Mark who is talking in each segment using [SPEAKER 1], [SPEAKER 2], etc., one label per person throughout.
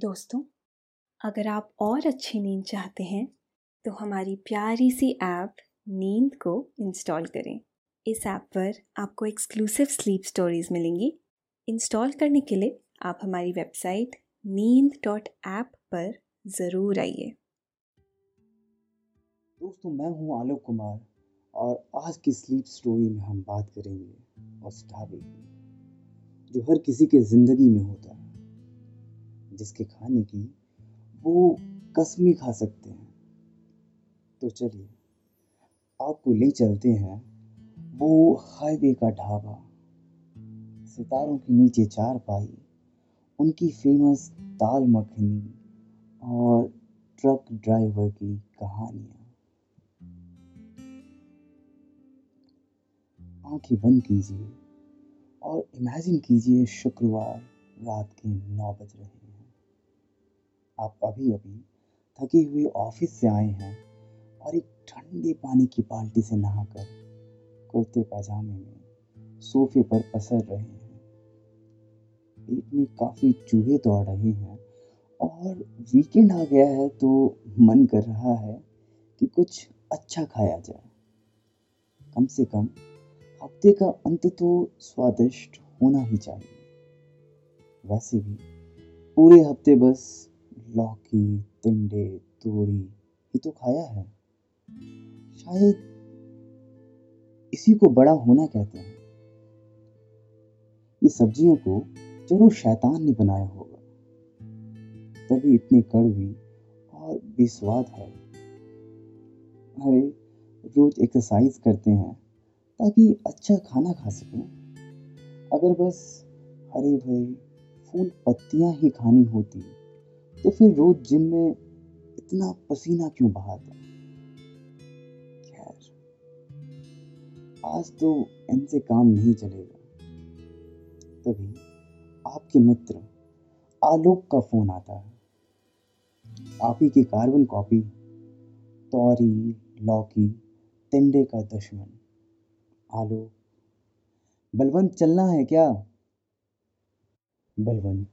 [SPEAKER 1] दोस्तों, अगर आप और अच्छी नींद चाहते हैं तो हमारी प्यारी सी ऐप नींद को इंस्टॉल करें। इस ऐप पर आपको एक्सक्लूसिव स्लीप स्टोरीज मिलेंगी। इंस्टॉल करने के लिए आप हमारी वेबसाइट नींद डॉट ऐप पर ज़रूर आइए।
[SPEAKER 2] दोस्तों, मैं हूँ आलोक कुमार और आज की स्लीप स्टोरी में हम बात करेंगे उस ढाबे जो हर किसी के ज़िंदगी में होता है। जिसके खाने की, वो कसमी खा सकते हैं। तो चलिए, आपको ले चलते हैं वो हाईवे का ढाबा। सितारों के नीचे चार पाई उनकी फ़ेमस दाल मखनी और ट्रक ड्राइवर की कहानियाँ। आँखें बंद कीजिए और इमेजिन कीजिए शुक्रवार रात के नौ बज रहे आप अभी अभी थके हुए ऑफ़िस से आए हैं और एक ठंडे पानी की बाल्टी से नहाकर कुर्ते पैजामे में सोफे पर पसर रहे हैं। पेट में काफ़ी चूहे दौड़ रहे हैं और वीकेंड आ गया है तो मन कर रहा है कि कुछ अच्छा खाया जाए। कम से कम हफ़्ते का अंत तो स्वादिष्ट होना ही चाहिए। वैसे भी पूरे हफ़्ते बस लौकी टिंडे तोरी, ये तो खाया है। शायद इसी को बड़ा होना कहते हैं। ये सब्जियों को ज़रूर शैतान ने बनाया होगा। तभी इतनी कड़वी और बेस्वाद है। अरे, रोज एक्सरसाइज करते हैं ताकि अच्छा खाना खा सकें। अगर बस हरे भरे फूल पत्तियाँ ही खानी होती। तो फिर रोज जिम में इतना पसीना क्यों बहाते खैर, आज तो इनसे काम नहीं चलेगा। तभी आपके मित्र आलोक का फ़ोन आता है। आप ही की कार्बन कॉपी, तौरी, लौकी तिंडे का दुश्मन। आलोक बलवंत चलना है क्या? बलवंत,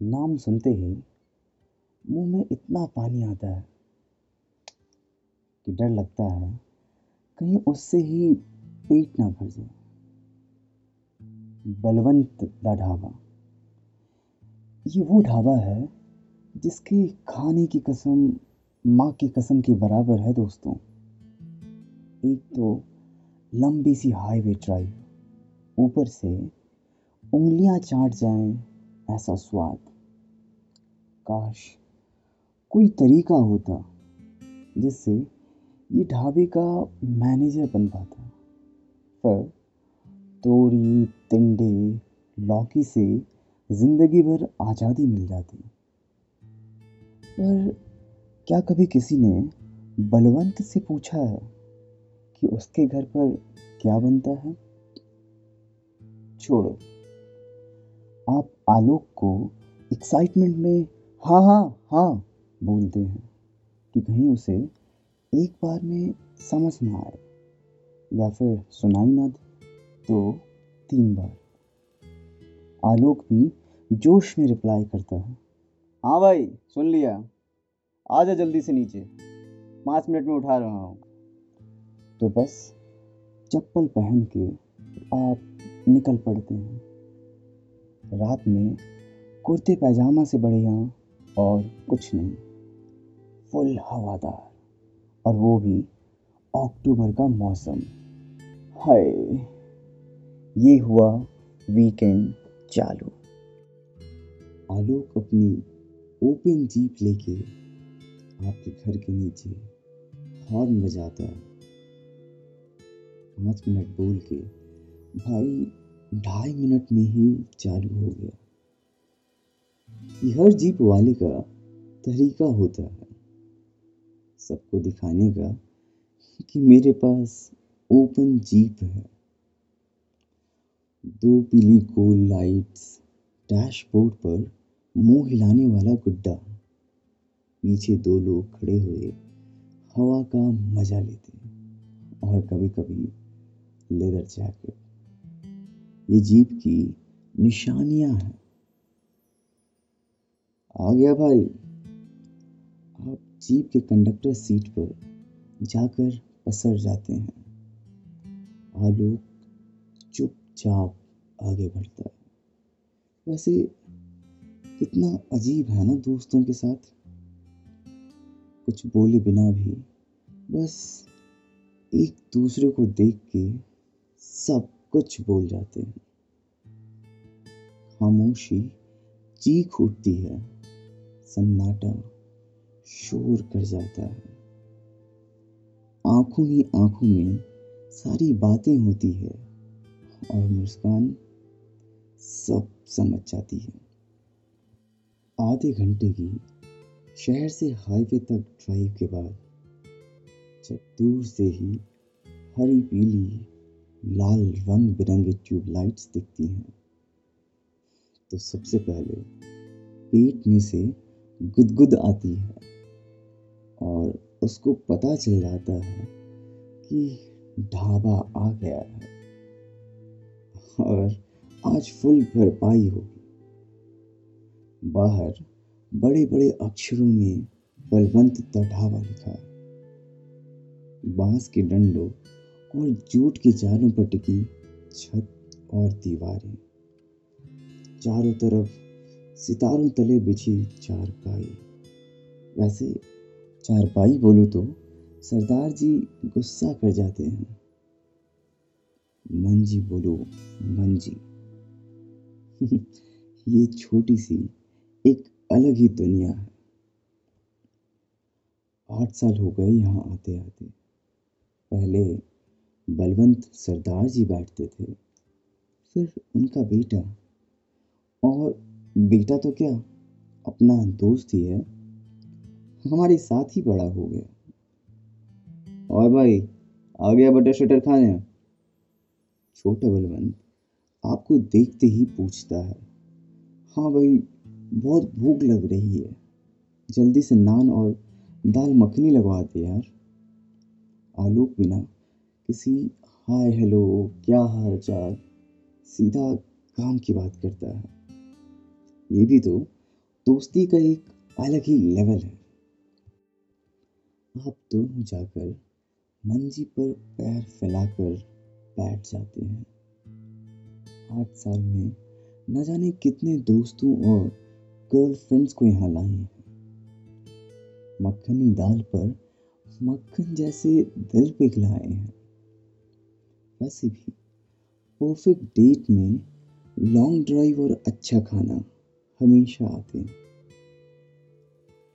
[SPEAKER 2] नाम सुनते ही मुँह में इतना पानी आता है कि डर लगता है। कहीं उससे ही पेट ना भर जाए। बलवंत दा ढाबा। ये वो ढाबा है जिसके खाने की कसम, माँ की कसम के बराबर है दोस्तों। एक तो लंबी सी हाईवे ड्राइव, ऊपर से उंगलियाँ चाट जाएँ ऐसा स्वाद। काश कोई तरीका होता जिससे ये ढाबे का मैनेजर बन पाता। पर तोरी, तिंडे, लौकी से ज़िंदगी भर आज़ादी मिल जाती। पर क्या कभी किसी ने बलवंत से पूछा है कि उसके घर पर क्या बनता है? छोड़ो। आप आलोक को एक्साइटमेंट में हाँ हाँ हाँ बोलते हैं कि कहीं उसे एक बार में समझ ना आए या फिर सुनाई ना दे तो तीन बार। आलोक भी जोश में रिप्लाई करता है हाँ भाई, सुन लिया। आ जा जल्दी से नीचे। पाँच मिनट में उठा रहा हूँ। तो बस चप्पल पहन के आप निकल पड़ते हैं। रात में कुर्ते पैजामा से बढ़िया और कुछ नहीं। फुल हवादार। और वो भी अक्टूबर का मौसम। हाय, ये हुआ वीकेंड चालू। आलोक अपनी ओपन जीप लेके आपके घर के नीचे हॉर्न बजाता। पाँच मिनट बोल के भाई ढाई मिनट में ही चालू हो गया। हर जीप वाले का तरीका होता है। सबको दिखाने का कि मेरे पास ओपन जीप है। दो पीली गोल लाइट्स डैशबोर्ड पर मुँह हिलाने वाला गुड्डा। पीछे दो लोग खड़े हुए हवा का मज़ा लेते और कभी कभी लेदर जैकेट। ये जीप की निशानियाँ हैं। आ गया भाई। आप जीप के कंडक्टर सीट पर जाकर पसर जाते हैं आलोक चुपचाप आगे बढ़ता है। वैसे कितना अजीब है ना दोस्तों के साथ। कुछ बोले बिना भी बस एक दूसरे को देख के सब कुछ बोल जाते हैं। खामोशी चीख उठती है। सन्नाटा शोर कर जाता है। आँखों ही आँखों में सारी बातें होती है और मुस्कान सब समझ जाती है। आधे घंटे की शहर से हाईवे तक ड्राइव के बाद जब दूर से ही हरी पीली, लाल रंग बिरंगे ट्यूबलाइट्स दिखती हैं तो सबसे पहले पेट में से गुदगुद आती है। और उसको पता चल जाता है कि ढाबा आ गया है और आज फुल भरपाई होगी। बाहर बड़े बड़े अक्षरों में बलवंत द ढाबा लिखा बाँस के डंडों और जूट के जालों पर टिकी छत और दीवारें। चारों तरफ़ सितारों तले बिछी चार चारपाई। वैसे चारपाई बोलो तो सरदार जी गुस्सा कर जाते हैं। मंजी बोलो, मंजी। ये छोटी सी एक अलग ही दुनिया है। आठ साल हो गए यहाँ आते आते। पहले बलवंत सरदार जी बैठते थे, फिर उनका बेटा। और बेटा तो क्या, अपना दोस्त ही है। हमारे साथ ही बड़ा हो गया। और भाई, आ गया बटर शटर खाने। छोटा बलवंत, आपको देखते ही पूछता है हाँ भाई, बहुत भूख लग रही है। जल्दी से नान और दाल मखनी लगवा दे यार। आलोक बिना किसी, हाय हेलो, क्या हाल चाल? सीधा काम की बात करता है। ये भी तो दोस्ती का एक अलग ही लेवल है। आप दोनों जाकर मंजी पर पैर फैलाकर बैठ जाते हैं। आठ साल में न जाने कितने दोस्तों और गर्लफ्रेंड्स को यहाँ लाए हैं। मक्खनी दाल पर मक्खन जैसे दिल पिघलाए हैं। वैसे भी परफेक्ट डेट में लॉन्ग ड्राइव और अच्छा खाना हमेशा आते हैं।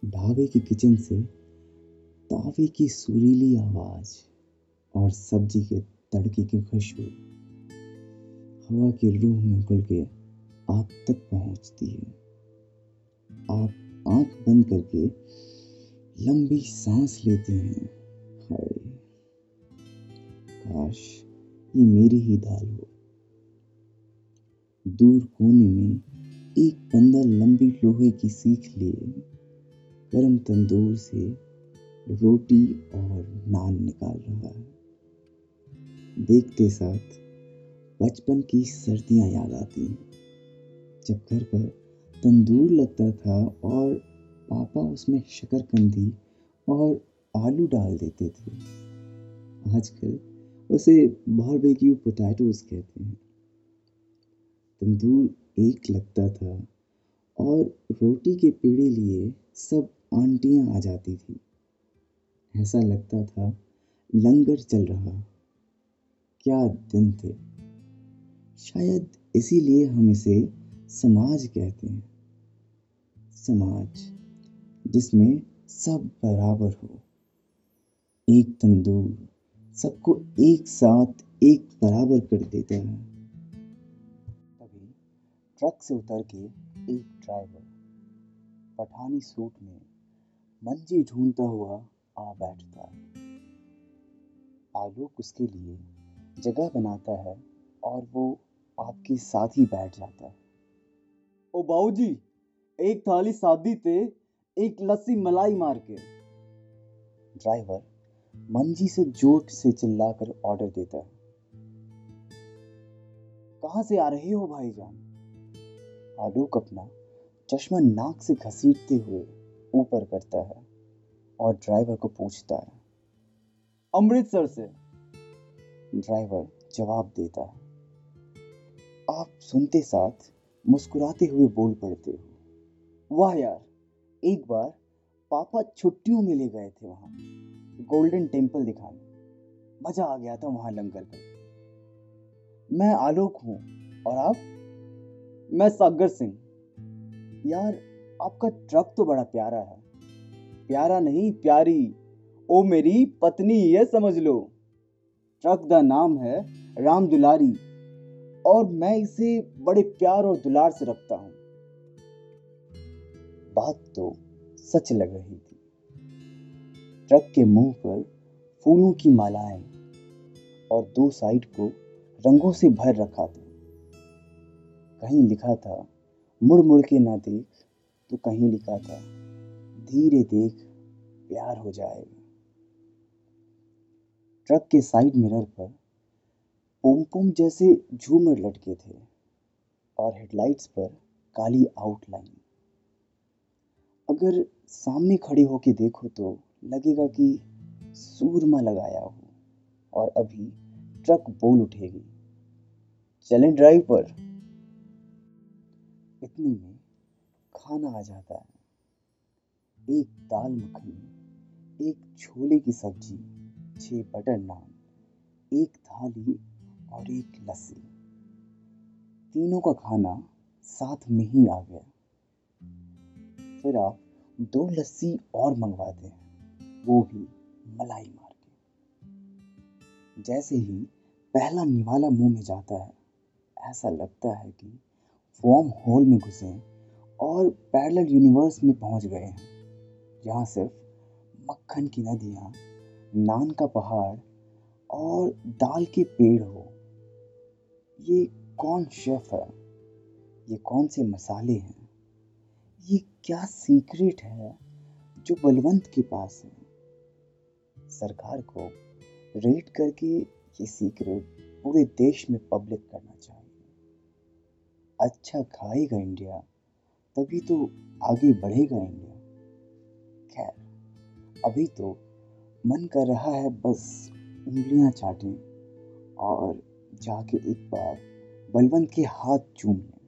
[SPEAKER 2] ढाबे के किचन से तावे की सुरीली आवाज़ और सब्ज़ी के तड़के की खुशबू हवा के रूह में उगल के आप तक पहुँचती है। आप आँख बंद करके लंबी सांस लेते हैं। हाय, काश ये मेरी ही दाल हो। दूर कोने में एक बंदा लंबी लोहे की सीख लिए, गर्म तंदूर से रोटी और नान निकाल रहा है। देखते साथ बचपन की सर्दियाँ याद आती हैं। जब घर पर तंदूर लगता था और पापा उसमें शकरकंदी और आलू डाल देते थे, आजकल उसे बारबेक्यू पोटैटोज कहते हैं। तंदूर एक लगता था और रोटी के पेड़े लिए सब आंटियाँ आ जाती थी। ऐसा लगता था, लंगर चल रहा। क्या दिन थे। शायद इसीलिए हम इसे समाज कहते हैं। समाज जिसमें सब बराबर हो। एक तंदूर सबको एक साथ एक बराबर कर देता है। तभी ट्रक से उतर के एक ड्राइवर पठानी सूट में मंजी ढूंढता हुआ आ बैठता आलोक उसके लिए जगह बनाता है और वो आपके साथ ही बैठ जाता है।
[SPEAKER 3] ओ बाबूजी एक थाली सादी ते, एक लस्सी मलाई मार के।
[SPEAKER 2] ड्राइवर मंजी से ज़ोर से चिल्लाकर ऑर्डर देता है।
[SPEAKER 3] कहाँ से आ रहे हो भाईजान?
[SPEAKER 2] आलोक अपना चश्मा नाक से घसीटते हुए ऊपर करता है। और ड्राइवर को पूछता है।
[SPEAKER 3] अमृतसर से।
[SPEAKER 2] ड्राइवर जवाब देता है। आप सुनते साथ मुस्कुराते हुए बोल पड़ते हो। वाह यार एक बार पापा छुट्टियों में ले गए थे वहाँ। गोल्डन टेंपल दिखाने। मज़ा आ गया था वहाँ लंगर कर मैं आलोक हूँ और आप?
[SPEAKER 3] मैं सागर सिंह।
[SPEAKER 2] यार आपका ट्रक तो बड़ा प्यारा है।
[SPEAKER 3] प्यारा नहीं प्यारी। ओ मेरी पत्नी, ये समझ लो। ट्रक का नाम है राम दुलारी और मैं इसे बड़े प्यार और दुलार से रखता हूँ।
[SPEAKER 2] बात तो सच लग रही थी। ट्रक के मुँह पर फूलों की मालाएँ और दो साइड को रंगों से भर रखा था। कहीं लिखा था मुड़ मुड़ के ना देख तो कहीं लिखा था धीरे देख प्यार हो जाएगा। ट्रक के साइड मिरर पर पोम जैसे झूमर लटके थे और हेडलाइट्स पर काली आउटलाइन। अगर सामने खड़े होके देखो तो लगेगा कि सूरमा लगाया हो और अभी ट्रक बोल उठेगी, चलें ड्राइव पर। इतने में खाना आ जाता है। एक दाल मखनी, एक छोले की सब्ज़ी, छह बटर नान, एक थाली और एक लस्सी। तीनों का खाना साथ में ही आ गया। फिर आप दो लस्सी और मंगवाते हैं, वो भी मलाई मार के। जैसे ही पहला निवाला मुँह में जाता है, ऐसा लगता है कि वॉर्म होल में घुसे और पैरेलल यूनिवर्स में पहुँच गए हैं। जहाँ सिर्फ़ मक्खन की नदियाँ, नान का पहाड़ और दाल के पेड़ हो। ये कौन शेफ है? ये कौन से मसाले हैं? ये क्या सीक्रेट है जो बलवंत के पास है? सरकार को रेड करके ये सीक्रेट पूरे देश में पब्लिक करना चाहिए। अच्छा खाएगा इंडिया, तभी तो आगे बढ़ेगा इंडिया। खैर अभी तो मन कर रहा है बस उंगलियाँ चाटें और जाके एक बार बलवंत के हाथ चूम लें।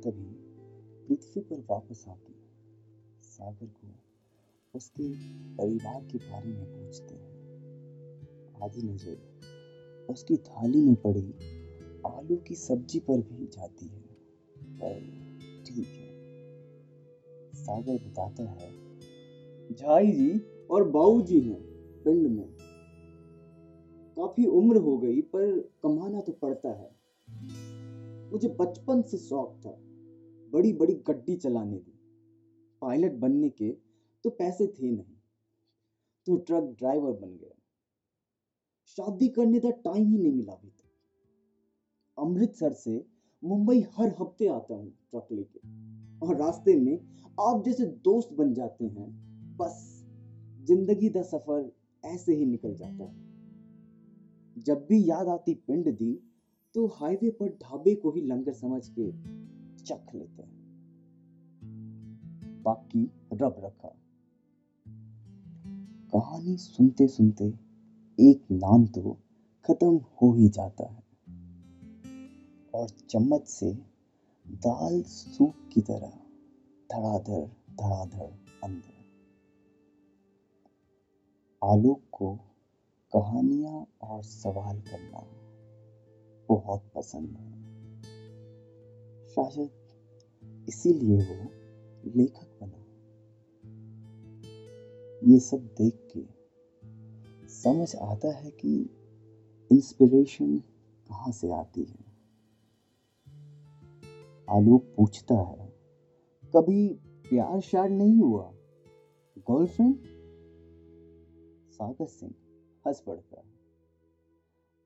[SPEAKER 2] तभी पृथ्वी पर वापस आके सागर को उसके परिवार के बारे में पूछते हैं। आधी नज़र उसकी थाली में पड़ी आलू की सब्ज़ी पर भी जाती है। पर ठीक है। सागर बताता है,
[SPEAKER 3] झाई जी और बाऊ जी हैं पिंड में। काफ़ी उम्र हो गई, पर कमाना तो पड़ता है। मुझे बचपन से शौक था बड़ी बड़ी गड्डी चलाने की। पायलट बनने के तो पैसे थे नहीं। तो ट्रक ड्राइवर बन गया। शादी करने का टाइम ही नहीं मिला अभी तक। अमृतसर से मुंबई हर हफ़्ते आता हूँ ट्रक लेके। और रास्ते में आप जैसे दोस्त बन जाते हैं। बस, ज़िंदगी का सफ़र ऐसे ही निकल जाता है। जब भी याद आती पिंड दी तो हाईवे पर ढाबे को ही लंगर समझ के चख लेते हैं।
[SPEAKER 2] बाकी रब रखा। कहानी सुनते सुनते एक नाम तो खत्म हो ही जाता है। और चम्मच से दाल सूप की तरह, धड़ाधड़ धड़ाधड़ अंदर। आलोक को कहानियाँ और सवाल करना बहुत पसंद है। शायद इसीलिए वो लेखक बना। ये सब देख के समझ आता है कि इंस्पिरेशन कहाँ से आती है। आलोक पूछता है, कभी प्यार शार नहीं हुआ? गर्लफ्रेंड सागर सिंह हंस पड़ता है।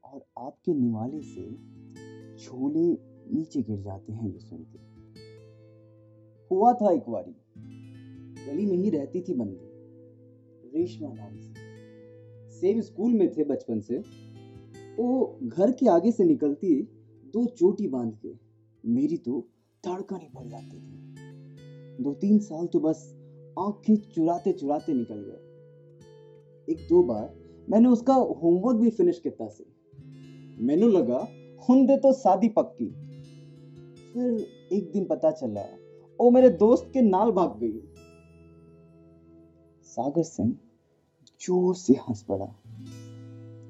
[SPEAKER 2] और आपके निवाले से छोले नीचे गिर जाते हैं ये सुन के।
[SPEAKER 3] हुआ था एक बारी गली में ही रहती थी बंदी। रेशमा नाम से। सेम स्कूल में थे बचपन से। वो घर के आगे से निकलती दो चोटी बाँध के, मेरी तो धड़कन ही बढ़ जाती थी। दो तीन साल तो बस आँखें चुराते चुराते निकल गए। एक दो बार मैंने उसका होमवर्क भी फिनिश किया से मैनू लगा हुंदे तो शादी पक्की। फिर एक दिन पता चला वो मेरे दोस्त के नाल भाग गई।
[SPEAKER 2] सागर सिंह ज़ोर से हंस पड़ा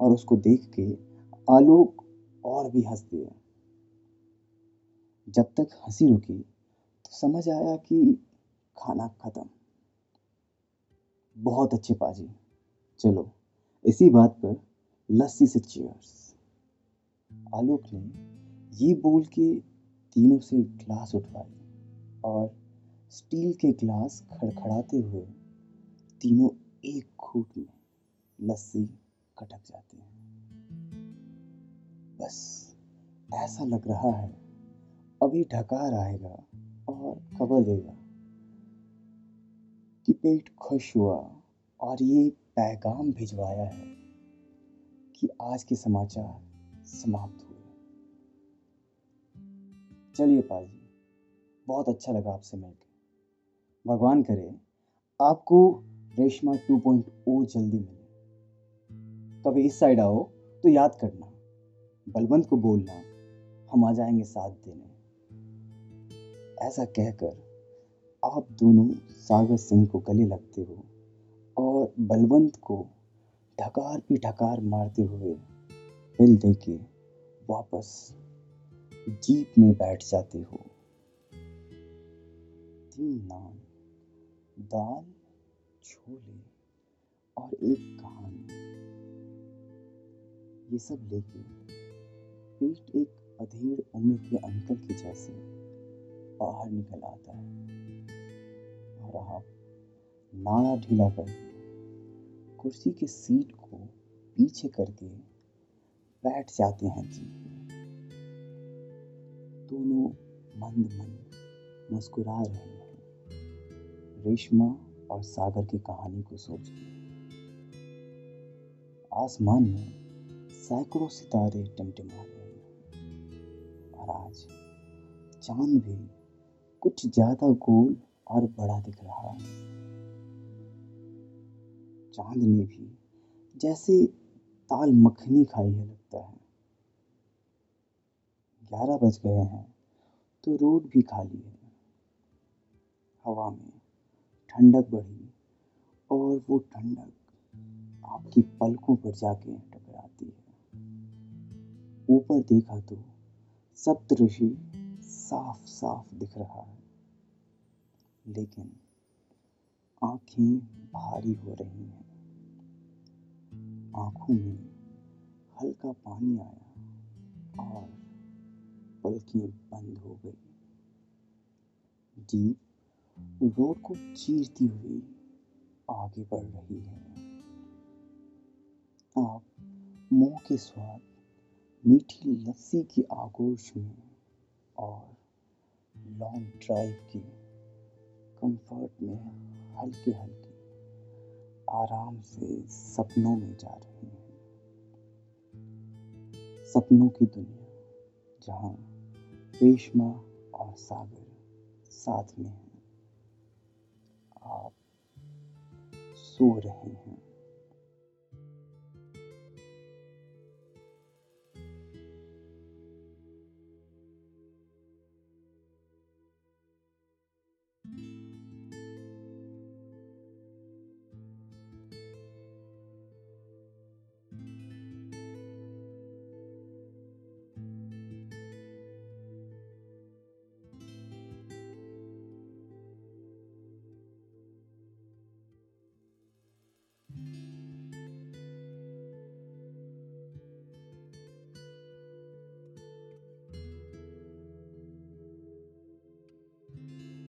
[SPEAKER 2] और उसको देख के आलोक और भी हंस दिया जब तक हँसी रुकी तो समझ आया कि खाना खत्म। बहुत अच्छे पाजी। चलो, इसी बात पर लस्सी से चीयर्स आलोक ने ये बोल के तीनों से ग्लास उठवाई और स्टील के ग्लास खड़खड़ाते हुए तीनों एक घूट में लस्सी कटक जाते हैं। बस, ऐसा लग रहा है अभी ढकार आएगा और खबर देगा कि पेट खुश हुआ और ये पैगाम भिजवाया है कि आज के समाचार समाप्त हुए। चलिए पाजी, बहुत अच्छा लगा आपसे मिलकर भगवान करे, आपको रेशमा 2.0 जल्दी मिले। कभी इस साइड आओ तो याद करना, बलवंत को बोलना, हम आ जाएँगे साथ देने। ऐसा कहकर आप दोनों सागर सिंह को गले लगते हो और बलवंत को ढकार पे ढकार मारते हुए बिल दे के वापस जीप में बैठ जाते हो। तीन नान दाल छोले और एक कहानी। ये सब लेके पेट एक अधेड़ उम्र के अंकल के जैसे बाहर निकल आता है। और आप नाड़ा ढीला करके कुर्सी के सीट को पीछे करके बैठ जाते हैं जी। दोनों मंद मंद मुस्कुरा रहे हैं। रेशमा और सागर की कहानी को सोच के आसमान में सैकड़ों सितारे टिमटिमा रहे हैं। और आज चाँद भी कुछ ज़्यादा गोल और बड़ा दिख रहा है। चाँद ने भी जैसे ताल मखनी खाई है लगता है। ग्यारह बज गए हैं तो रोड भी खाली है। हवा में ठंडक बढ़ी और वो ठंडक आपकी पलकों पर जाके टकराती है। ऊपर देखा तो सप्तऋषि साफ़ साफ़ दिख रहा है। लेकिन आँखें भारी हो रही हैं। आँखों में हल्का पानी आया और पलकें बंद हो गई। जीप रोड को चीरती हुई आगे बढ़ रही है। आप मुँह के स्वाद मीठी लस्सी की आगोश में और लॉन्ग ड्राइव की कंफर्ट में हल्के हल्के आराम से सपनों में जा रहे हैं। सपनों की दुनिया जहाँ रेशमा और सागर साथ में हैं। आप सो रहे हैं।